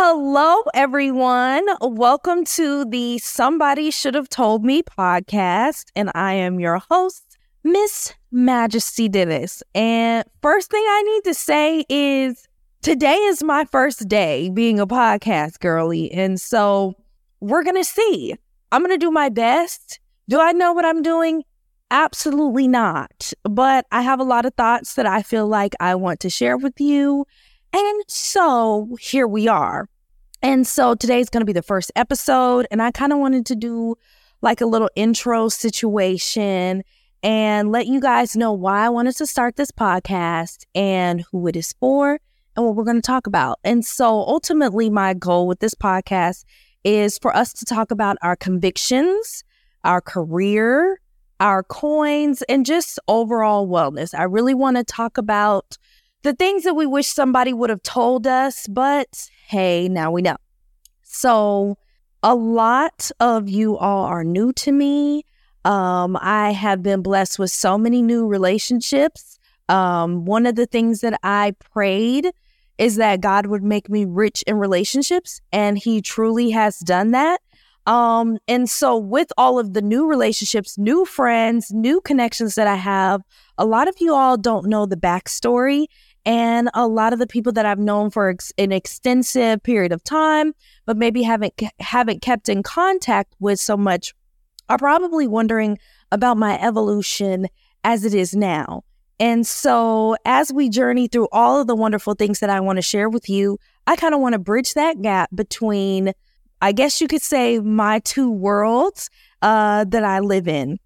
Hello, everyone. Welcome to the Somebody Should Have Told Me podcast. And I am your host, Miss Majisty Dennis. And first thing I need to say is today is my first day being a podcast girly. And so we're going to see. I'm going to do my best. Do I know what I'm doing? Absolutely not. But I have a lot of thoughts that I feel like I want to share with you. And so here we are. And so today's going to be the first episode. And I kind of wanted to do like a little intro situation and let you guys know why I wanted to start this podcast and who it is for and what we're going to talk about. And so ultimately, my goal with this podcast is for us to talk about our convictions, our career, our coins, and just overall wellness. I really want to talk about the things that we wish somebody would have told us, but hey, now we know. So, a lot of you all are new to me. Um, I have been blessed with so many new relationships. Um, one of the things that I prayed is that God would make me rich in relationships, and He truly has done that. Um, and so, with all of the new relationships, new friends, new connections that I have, a lot of you all don't know the backstory. And a lot of the people that I've known for ex- an extensive period of time, but maybe haven't haven't kept in contact with so much, are probably wondering about my evolution as it is now. And so, as we journey through all of the wonderful things that I want to share with you, I kind of want to bridge that gap between, I guess you could say, my two worlds uh, that I live in.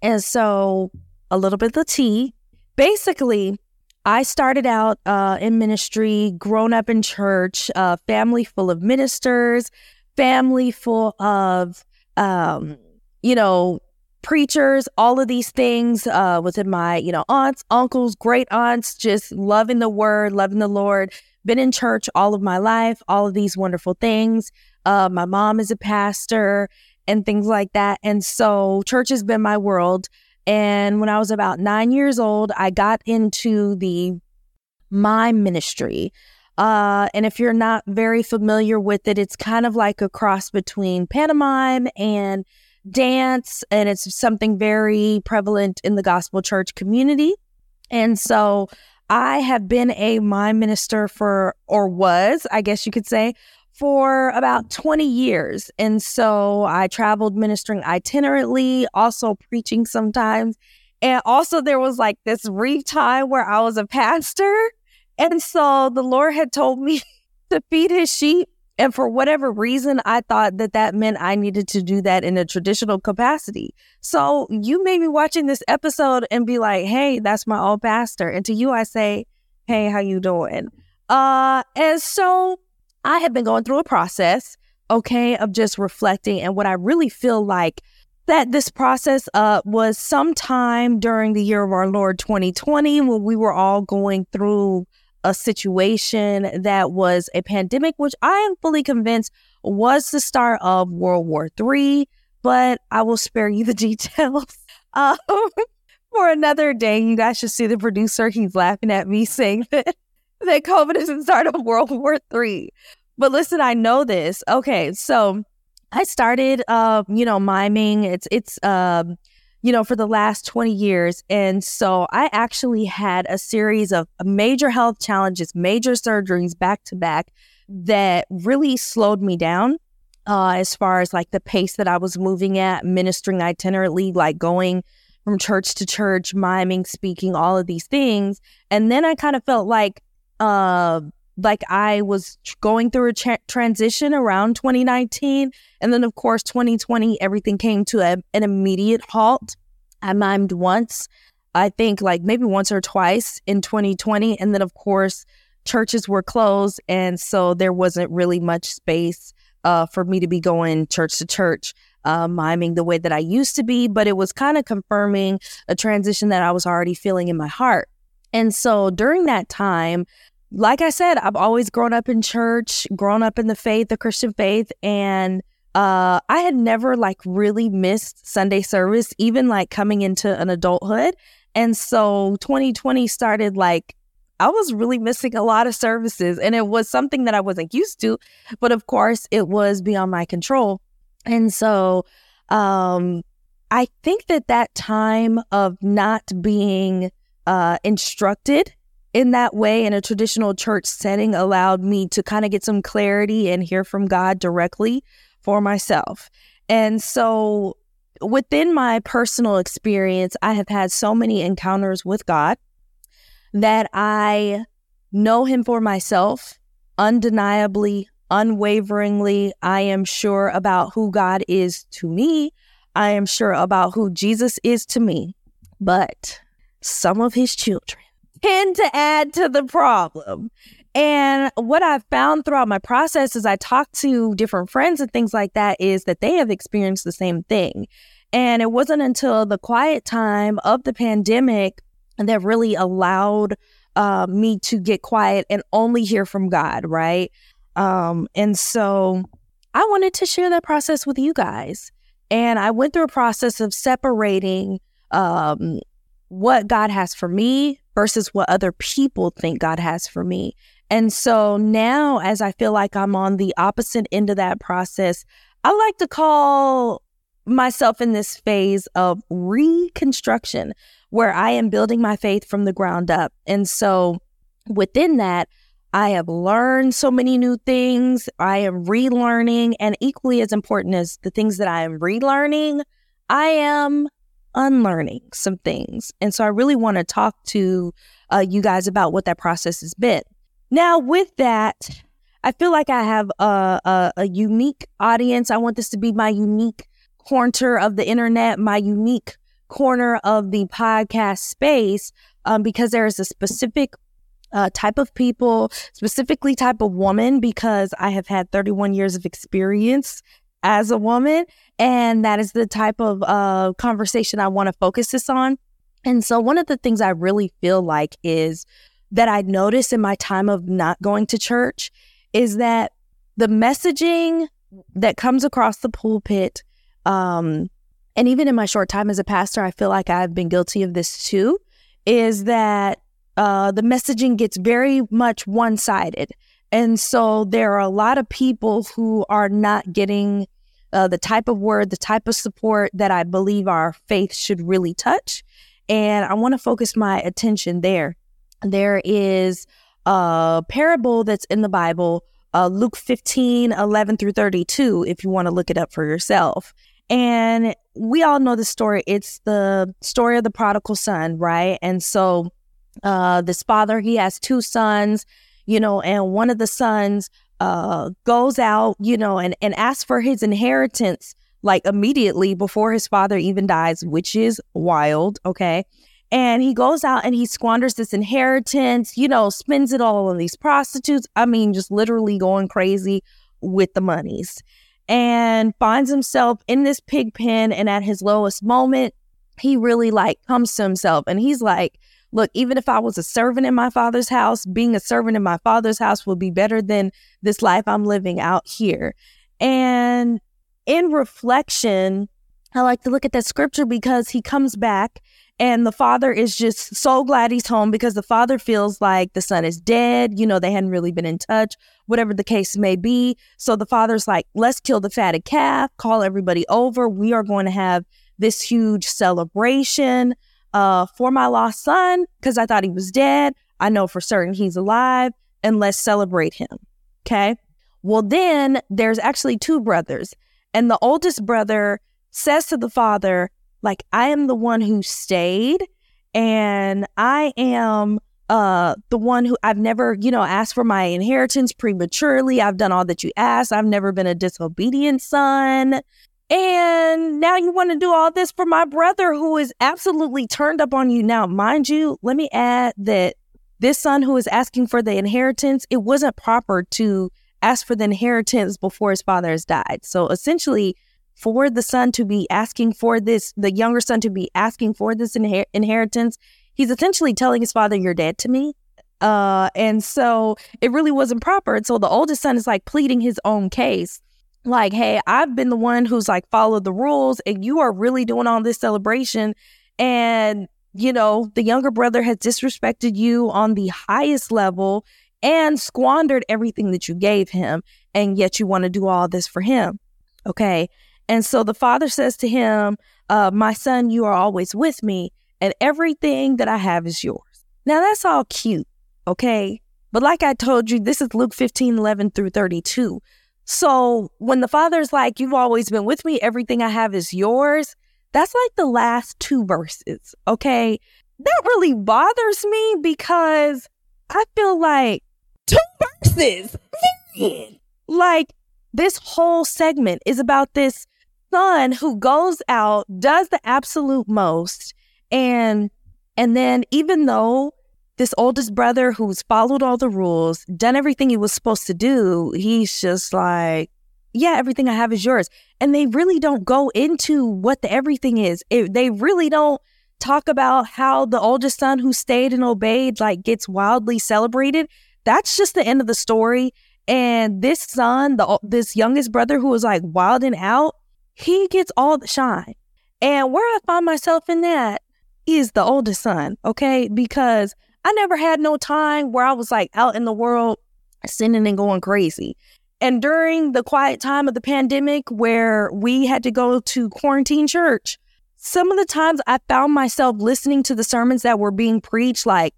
And so, a little bit of the tea. Basically, I started out uh, in ministry, grown up in church, uh, family full of ministers, family full of, um, you know, preachers, all of these things uh, within my, you know, aunts, uncles, great aunts, just loving the word, loving the Lord. Been in church all of my life, all of these wonderful things. Uh, my mom is a pastor and things like that. And so church has been my world. And when I was about nine years old, I got into the mime ministry. Uh, and if you're not very familiar with it, it's kind of like a cross between pantomime and dance, and it's something very prevalent in the gospel church community. And so I have been a mime minister for, or was, I guess you could say, for about 20 years. And so I traveled ministering itinerantly, also preaching sometimes. And also, there was like this brief time where I was a pastor. And so the Lord had told me to feed his sheep. And for whatever reason, I thought that that meant I needed to do that in a traditional capacity. So you may be watching this episode and be like, hey, that's my old pastor. And to you, I say, hey, how you doing? Uh, and so I have been going through a process, okay, of just reflecting. And what I really feel like that this process uh, was sometime during the year of our Lord 2020 when we were all going through a situation that was a pandemic, which I am fully convinced was the start of World War III, but I will spare you the details. Um, for another day, you guys should see the producer. He's laughing at me saying that that COVID is the start of World War Three. But listen, I know this. Okay, so I started, uh, you know, miming. It's it's, um, you know, for the last twenty years, and so I actually had a series of major health challenges, major surgeries back to back that really slowed me down. Uh, as far as like the pace that I was moving at, ministering itinerantly, like going from church to church, miming, speaking, all of these things. And then I kind of felt like uh, like I was going through a tra- transition around 2019. And then, of course, 2020, everything came to a, an immediate halt. I mimed once, I think like maybe once or twice in 2020. And then, of course, churches were closed. And so there wasn't really much space uh, for me to be going church to church. Uh, miming the way that I used to be, but it was kind of confirming a transition that I was already feeling in my heart. And so during that time, like I said, I've always grown up in church, grown up in the faith, the Christian faith, and uh, I had never like really missed Sunday service, even like coming into an adulthood. And so 2020 started like I was really missing a lot of services. And it was something that I wasn't used to. But of course, it was beyond my control. And so um, I think that that time of not being uh, instructed in that way in a traditional church setting allowed me to kind of get some clarity and hear from God directly for myself. And so within my personal experience, I have had so many encounters with God that I know Him for myself undeniably, unwaveringly. I am sure about who God is to me. I am sure about who Jesus is to me. But some of His children tend to add to the problem. And what I've found throughout my process as I talk to different friends and things like that is that they have experienced the same thing. And it wasn't until the quiet time of the pandemic that really allowed uh, me to get quiet and only hear from God, right? Um, and so I wanted to share that process with you guys. And I went through a process of separating um, what God has for me versus what other people think God has for me. And so now, as I feel like I'm on the opposite end of that process, I like to call myself in this phase of reconstruction where I am building my faith from the ground up. And so within that, I have learned so many new things. I am relearning. And equally as important as the things that I am relearning, I am unlearning some things. And so I really want to talk to uh, you guys about what that process has been. Now, with that, I feel like I have a, a, a unique audience. I want this to be my unique corner of the internet, my unique corner of the podcast space, um, because there is a specific uh, type of people, specifically type of woman, because I have had 31 years of experience as a woman. And that is the type of uh, conversation I want to focus this on. And so, one of the things I really feel like is that I notice in my time of not going to church is that the messaging that comes across the pulpit um, and even in my short time as a pastor, I feel like I've been guilty of this too, is that uh, the messaging gets very much one sided. And so there are a lot of people who are not getting uh, the type of word, the type of support that I believe our faith should really touch. And I want to focus my attention there. There is a parable that's in the Bible, uh, Luke 15, 11 through 32, if you want to look it up for yourself. And we all know the story. It's the story of the prodigal son, right? And so uh, this father, he has two sons, you know, and one of the sons uh, goes out, you know, and, and asks for his inheritance like immediately before his father even dies, which is wild, okay? And he goes out and he squanders this inheritance, you know, spends it all on these prostitutes. I mean, just literally going crazy with the monies and finds himself in this pig pen. And at his lowest moment, he really like comes to himself and he's like, Look, even if I was a servant in my father's house, being a servant in my father's house would be better than this life I'm living out here. And in reflection, I like to look at that scripture because he comes back and the father is just so glad he's home because the father feels like the son is dead. You know, they hadn't really been in touch, whatever the case may be. So the father's like, let's kill the fatted calf, call everybody over. We are going to have this huge celebration uh, for my lost son because I thought he was dead. I know for certain he's alive, and let's celebrate him. Okay. Well, then there's actually two brothers, and the oldest brother says to the father, like, I am the one who stayed and I am uh the one who I've never, you know, asked for my inheritance prematurely. I've done all that you asked. I've never been a disobedient son. And now you want to do all this for my brother who is absolutely turned up on you. Now, mind you, let me add that this son who is asking for the inheritance, it wasn't proper to ask for the inheritance before his father has died. So essentially, for the son to be asking for this, the younger son to be asking for this inher- inheritance, he's essentially telling his father, You're dead to me. Uh, and so it really wasn't proper. And so the oldest son is like pleading his own case. Like, hey, I've been the one who's like followed the rules, and you are really doing all this celebration. And you know, the younger brother has disrespected you on the highest level and squandered everything that you gave him. And yet you want to do all this for him. Okay. And so the father says to him, uh, My son, you are always with me, and everything that I have is yours. Now that's all cute. Okay. But like I told you, this is Luke 15, 11 through 32. So when the father's like, You've always been with me, everything I have is yours, that's like the last two verses. Okay. That really bothers me because I feel like two verses. like this whole segment is about this son who goes out, does the absolute most, and and then even though this oldest brother who's followed all the rules, done everything he was supposed to do, he's just like, yeah, everything I have is yours. And they really don't go into what the everything is. It, they really don't talk about how the oldest son who stayed and obeyed like gets wildly celebrated. That's just the end of the story. And this son, the this youngest brother who was like wild and out, he gets all the shine. And where I find myself in that is the oldest son, okay? Because I never had no time where I was like out in the world sinning and going crazy. And during the quiet time of the pandemic where we had to go to quarantine church, some of the times I found myself listening to the sermons that were being preached like,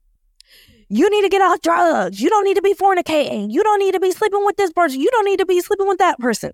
you need to get off drugs. You don't need to be fornicating. You don't need to be sleeping with this person. You don't need to be sleeping with that person.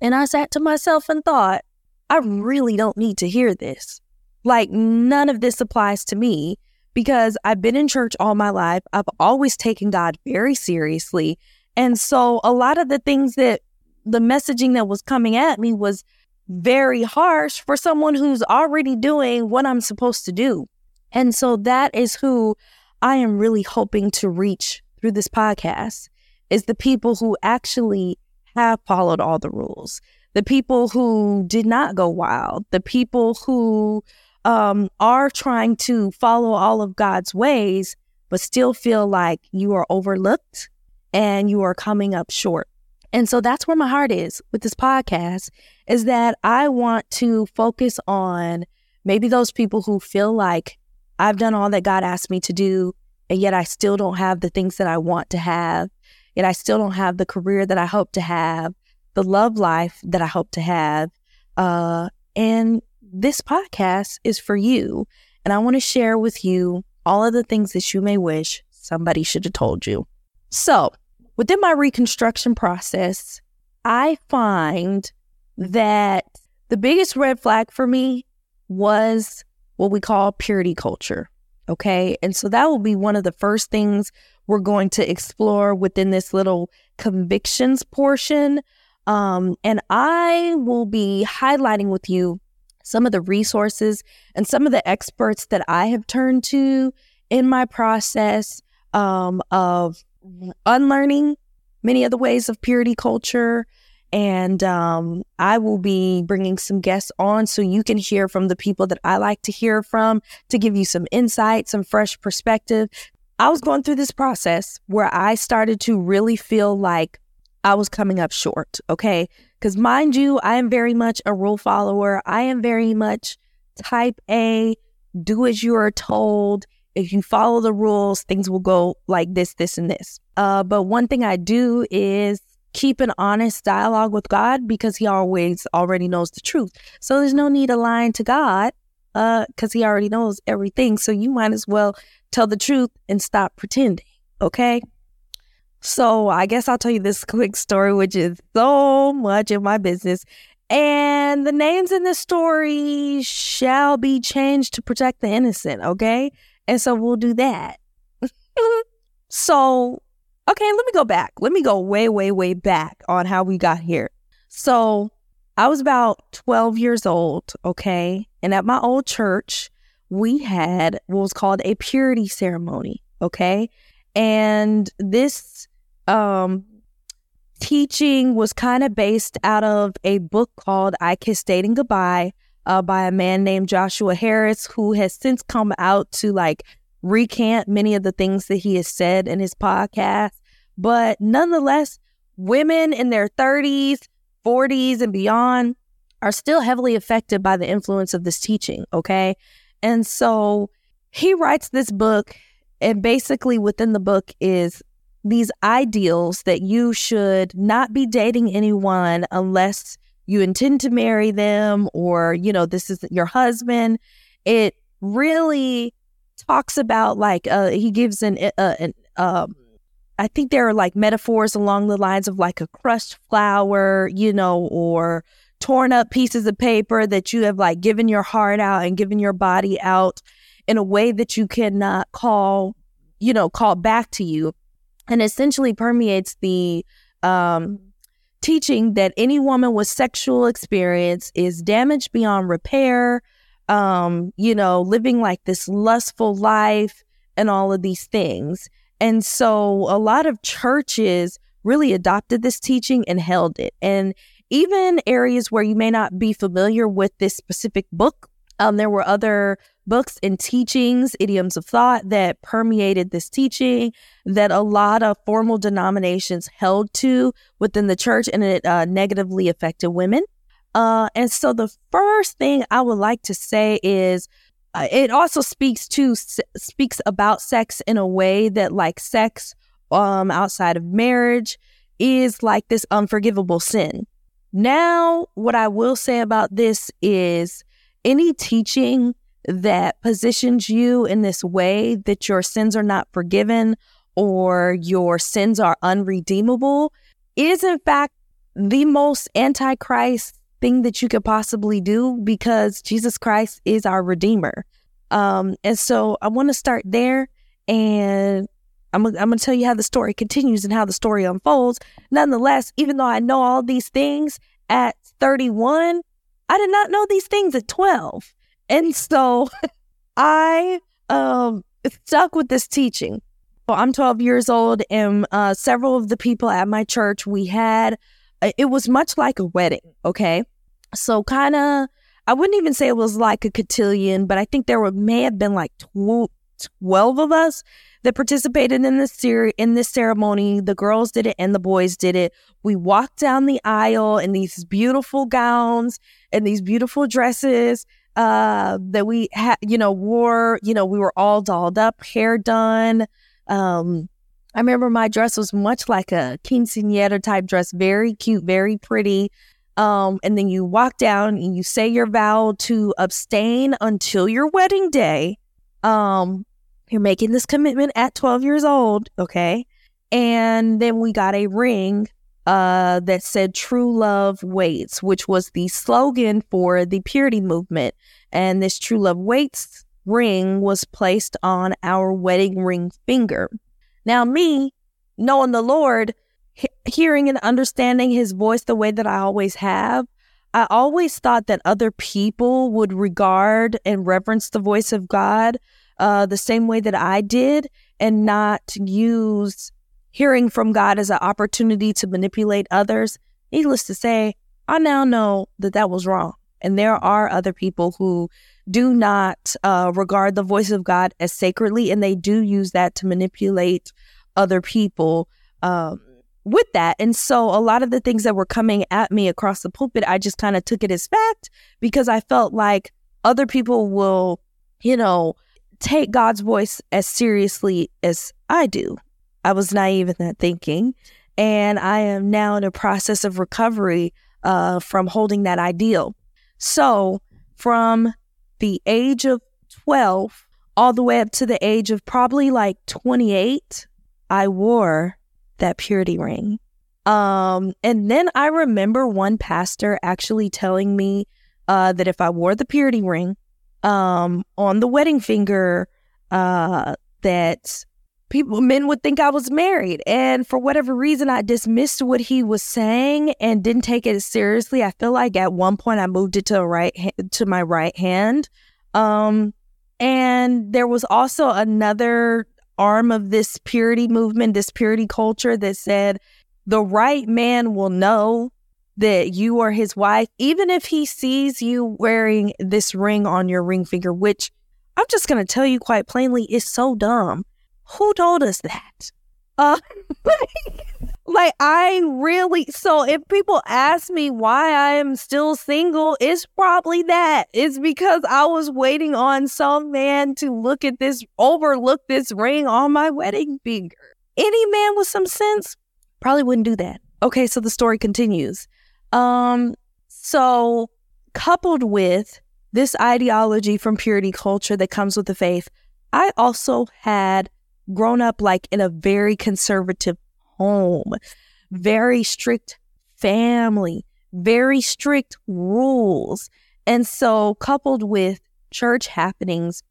And I sat to myself and thought, I really don't need to hear this. Like, none of this applies to me because I've been in church all my life. I've always taken God very seriously. And so a lot of the things that the messaging that was coming at me was very harsh for someone who's already doing what I'm supposed to do. And so that is who I am really hoping to reach through this podcast is the people who actually have followed all the rules, the people who did not go wild, the people who um, are trying to follow all of God's ways, but still feel like you are overlooked and you are coming up short. And so that's where my heart is with this podcast is that I want to focus on maybe those people who feel like I've done all that God asked me to do, and yet I still don't have the things that I want to have. Yet I still don't have the career that I hope to have, the love life that I hope to have. Uh, and this podcast is for you. And I want to share with you all of the things that you may wish somebody should have told you. So, within my reconstruction process, I find that the biggest red flag for me was what we call purity culture. Okay. And so that will be one of the first things we're going to explore within this little convictions portion. Um, and I will be highlighting with you some of the resources and some of the experts that I have turned to in my process um, of unlearning many of the ways of purity culture. And um, I will be bringing some guests on so you can hear from the people that I like to hear from to give you some insight, some fresh perspective. I was going through this process where I started to really feel like I was coming up short. Okay. Because mind you, I am very much a rule follower. I am very much type A, do as you are told if you follow the rules, things will go like this, this, and this. Uh, but one thing I do is keep an honest dialogue with God because He always already knows the truth. So there's no need to lie to God because uh, He already knows everything. So you might as well tell the truth and stop pretending. Okay. So I guess I'll tell you this quick story, which is so much in my business. And the names in the story shall be changed to protect the innocent. Okay. And so we'll do that. so, okay, let me go back. Let me go way, way, way back on how we got here. So, I was about 12 years old, okay? And at my old church, we had what was called a purity ceremony, okay? And this um teaching was kind of based out of a book called I Kissed Dating Goodbye uh, by a man named Joshua Harris, who has since come out to like recant many of the things that he has said in his podcast. But nonetheless, women in their 30s, 40s, and beyond are still heavily affected by the influence of this teaching. Okay. And so he writes this book, and basically within the book is these ideals that you should not be dating anyone unless you intend to marry them or, you know, this is your husband. It really talks about like uh, he gives an, uh, an um, I think there are like metaphors along the lines of like a crushed flower, you know, or torn up pieces of paper that you have like given your heart out and given your body out in a way that you cannot call, you know, call back to you. And essentially permeates the um, teaching that any woman with sexual experience is damaged beyond repair, um, you know, living like this lustful life and all of these things. And so a lot of churches really adopted this teaching and held it. And even areas where you may not be familiar with this specific book, um, there were other books and teachings, idioms of thought that permeated this teaching that a lot of formal denominations held to within the church, and it uh, negatively affected women. Uh, and so the first thing I would like to say is uh, it also speaks to s- speaks about sex in a way that like sex um outside of marriage is like this unforgivable sin. Now, what I will say about this is any teaching that positions you in this way that your sins are not forgiven or your sins are unredeemable is in fact the most antichrist thing that you could possibly do because Jesus Christ is our Redeemer. Um, and so I want to start there and I'm, I'm going to tell you how the story continues and how the story unfolds. Nonetheless, even though I know all these things at 31, I did not know these things at 12. And so I um, stuck with this teaching. Well, I'm 12 years old, and uh, several of the people at my church, we had, uh, it was much like a wedding, okay? So kind of, I wouldn't even say it was like a cotillion, but I think there were, may have been like tw- 12 of us that participated in this ser- in this ceremony. The girls did it and the boys did it. We walked down the aisle in these beautiful gowns and these beautiful dresses uh, that we had, you know, wore. You know, we were all dolled up, hair done. Um, I remember my dress was much like a quinceanera type dress, very cute, very pretty. Um, and then you walk down and you say your vow to abstain until your wedding day. Um, you're making this commitment at 12 years old, okay? And then we got a ring uh, that said True Love Waits, which was the slogan for the purity movement. And this True Love Waits ring was placed on our wedding ring finger. Now, me, knowing the Lord, he- hearing and understanding his voice the way that I always have, I always thought that other people would regard and reverence the voice of God uh, the same way that I did and not use hearing from God as an opportunity to manipulate others. Needless to say, I now know that that was wrong. And there are other people who do not uh, regard the voice of God as sacredly, and they do use that to manipulate other people um, with that. And so, a lot of the things that were coming at me across the pulpit, I just kind of took it as fact because I felt like other people will, you know, take God's voice as seriously as I do. I was naive in that thinking. And I am now in a process of recovery uh, from holding that ideal. So, from the age of 12 all the way up to the age of probably like 28, I wore that purity ring. Um, and then I remember one pastor actually telling me uh, that if I wore the purity ring um, on the wedding finger, uh, that people men would think I was married. And for whatever reason, I dismissed what he was saying and didn't take it seriously. I feel like at one point I moved it to right ha- to my right hand. Um, and there was also another arm of this purity movement, this purity culture that said the right man will know that you are his wife, even if he sees you wearing this ring on your ring finger, which I'm just going to tell you quite plainly is so dumb. Who told us that? Uh, like I really so if people ask me why I am still single, it's probably that. It's because I was waiting on some man to look at this overlook this ring on my wedding finger. Any man with some sense probably wouldn't do that. Okay, so the story continues. Um so coupled with this ideology from purity culture that comes with the faith, I also had grown up like in a very conservative home, very strict family, very strict rules. And so, coupled with church happenings,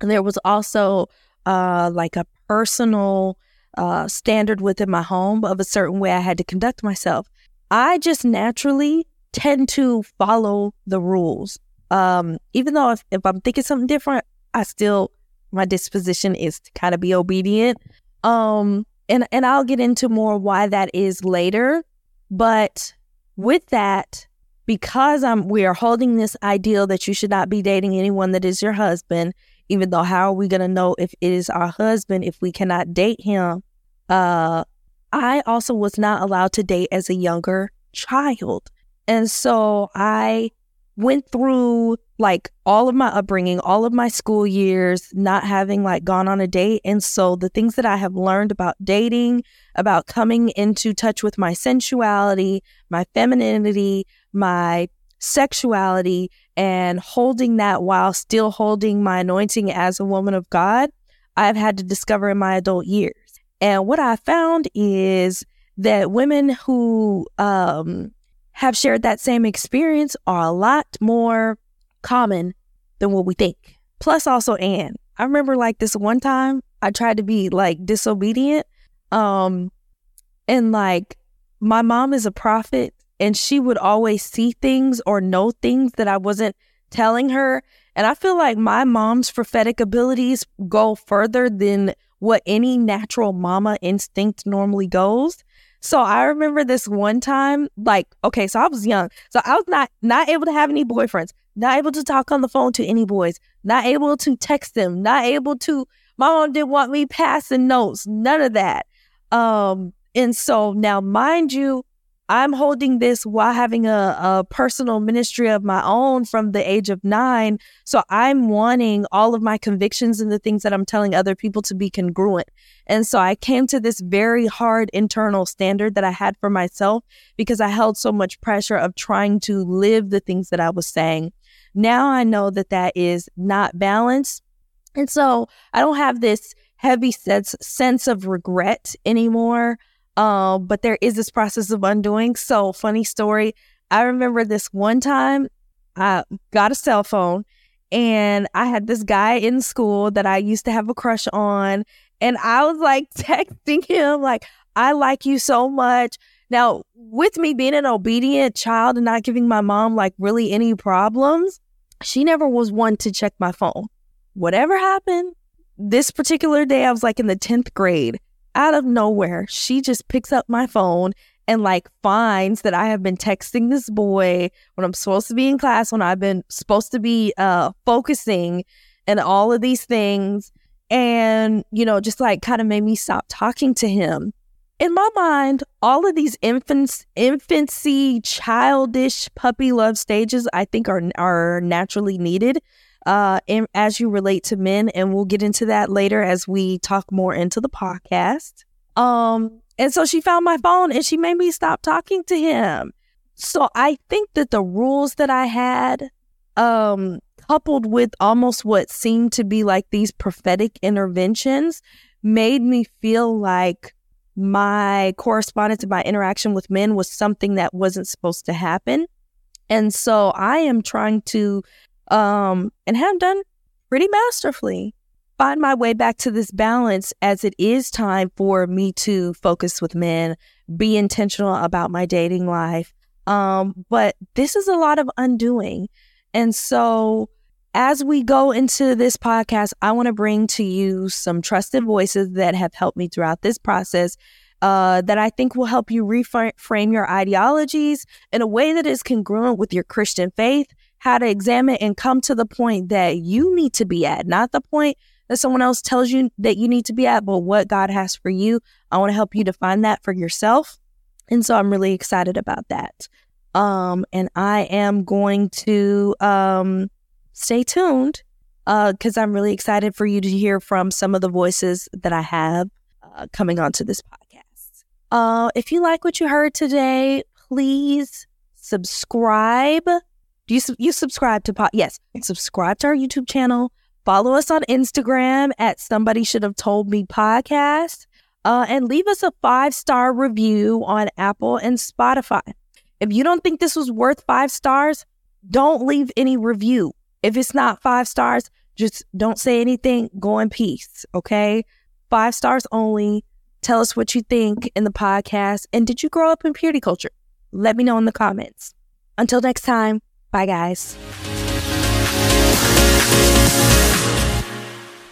there was also uh, like a personal uh, standard within my home of a certain way I had to conduct myself. I just naturally tend to follow the rules. Um, even though if, if I'm thinking something different, I still my disposition is to kind of be obedient. Um, and and I'll get into more why that is later. But with that, because I'm we are holding this ideal that you should not be dating anyone that is your husband, even though how are we gonna know if it is our husband if we cannot date him? Uh I also was not allowed to date as a younger child. And so I went through like all of my upbringing, all of my school years, not having like gone on a date. And so the things that I have learned about dating, about coming into touch with my sensuality, my femininity, my sexuality, and holding that while still holding my anointing as a woman of God, I've had to discover in my adult years. And what I found is that women who um, have shared that same experience are a lot more common than what we think. Plus, also, Anne, I remember like this one time I tried to be like disobedient. Um, and like my mom is a prophet and she would always see things or know things that I wasn't telling her. And I feel like my mom's prophetic abilities go further than what any natural mama instinct normally goes. So I remember this one time, like, okay, so I was young. So I was not not able to have any boyfriends, not able to talk on the phone to any boys, not able to text them, not able to my mom didn't want me passing notes, none of that. Um, and so now mind you, I'm holding this while having a, a personal ministry of my own from the age of nine. So I'm wanting all of my convictions and the things that I'm telling other people to be congruent. And so I came to this very hard internal standard that I had for myself because I held so much pressure of trying to live the things that I was saying. Now I know that that is not balanced. And so I don't have this heavy sense, sense of regret anymore. Um, but there is this process of undoing. So, funny story. I remember this one time I got a cell phone and I had this guy in school that I used to have a crush on. And I was like texting him, like, I like you so much. Now, with me being an obedient child and not giving my mom like really any problems, she never was one to check my phone. Whatever happened, this particular day, I was like in the 10th grade out of nowhere, she just picks up my phone and like finds that I have been texting this boy when I'm supposed to be in class, when I've been supposed to be uh focusing and all of these things. And, you know, just like kind of made me stop talking to him. In my mind, all of these infants, infancy, childish puppy love stages, I think are are naturally needed uh, in, as you relate to men, and we'll get into that later as we talk more into the podcast. Um, and so she found my phone and she made me stop talking to him. So I think that the rules that I had, um, coupled with almost what seemed to be like these prophetic interventions, made me feel like my correspondence and my interaction with men was something that wasn't supposed to happen. And so I am trying to um, and have done pretty masterfully. Find my way back to this balance as it is time for me to focus with men, be intentional about my dating life. Um, but this is a lot of undoing. And so, as we go into this podcast, I want to bring to you some trusted voices that have helped me throughout this process uh, that I think will help you reframe your ideologies in a way that is congruent with your Christian faith how to examine and come to the point that you need to be at, not the point that someone else tells you that you need to be at, but what God has for you. I want to help you define that for yourself. And so I'm really excited about that. Um, and I am going to um, stay tuned because uh, I'm really excited for you to hear from some of the voices that I have uh, coming onto this podcast. Uh, if you like what you heard today, please subscribe. Do you you subscribe to pod? Yes, subscribe to our YouTube channel. Follow us on Instagram at Somebody Should Have Told Me Podcast, uh, and leave us a five star review on Apple and Spotify. If you don't think this was worth five stars, don't leave any review. If it's not five stars, just don't say anything. Go in peace. Okay. Five stars only. Tell us what you think in the podcast. And did you grow up in purity culture? Let me know in the comments. Until next time, bye guys.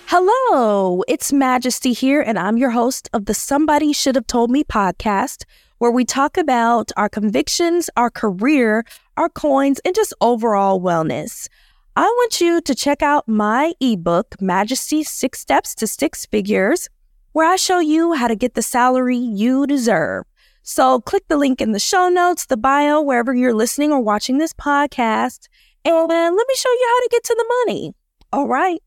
Hello, it's Majisty here, and I'm your host of the Somebody Should Have Told Me podcast, where we talk about our convictions, our career, our coins, and just overall wellness. I want you to check out my ebook, Majisty Six Steps to Six Figures, where I show you how to get the salary you deserve. So click the link in the show notes, the bio, wherever you're listening or watching this podcast, and let me show you how to get to the money. All right.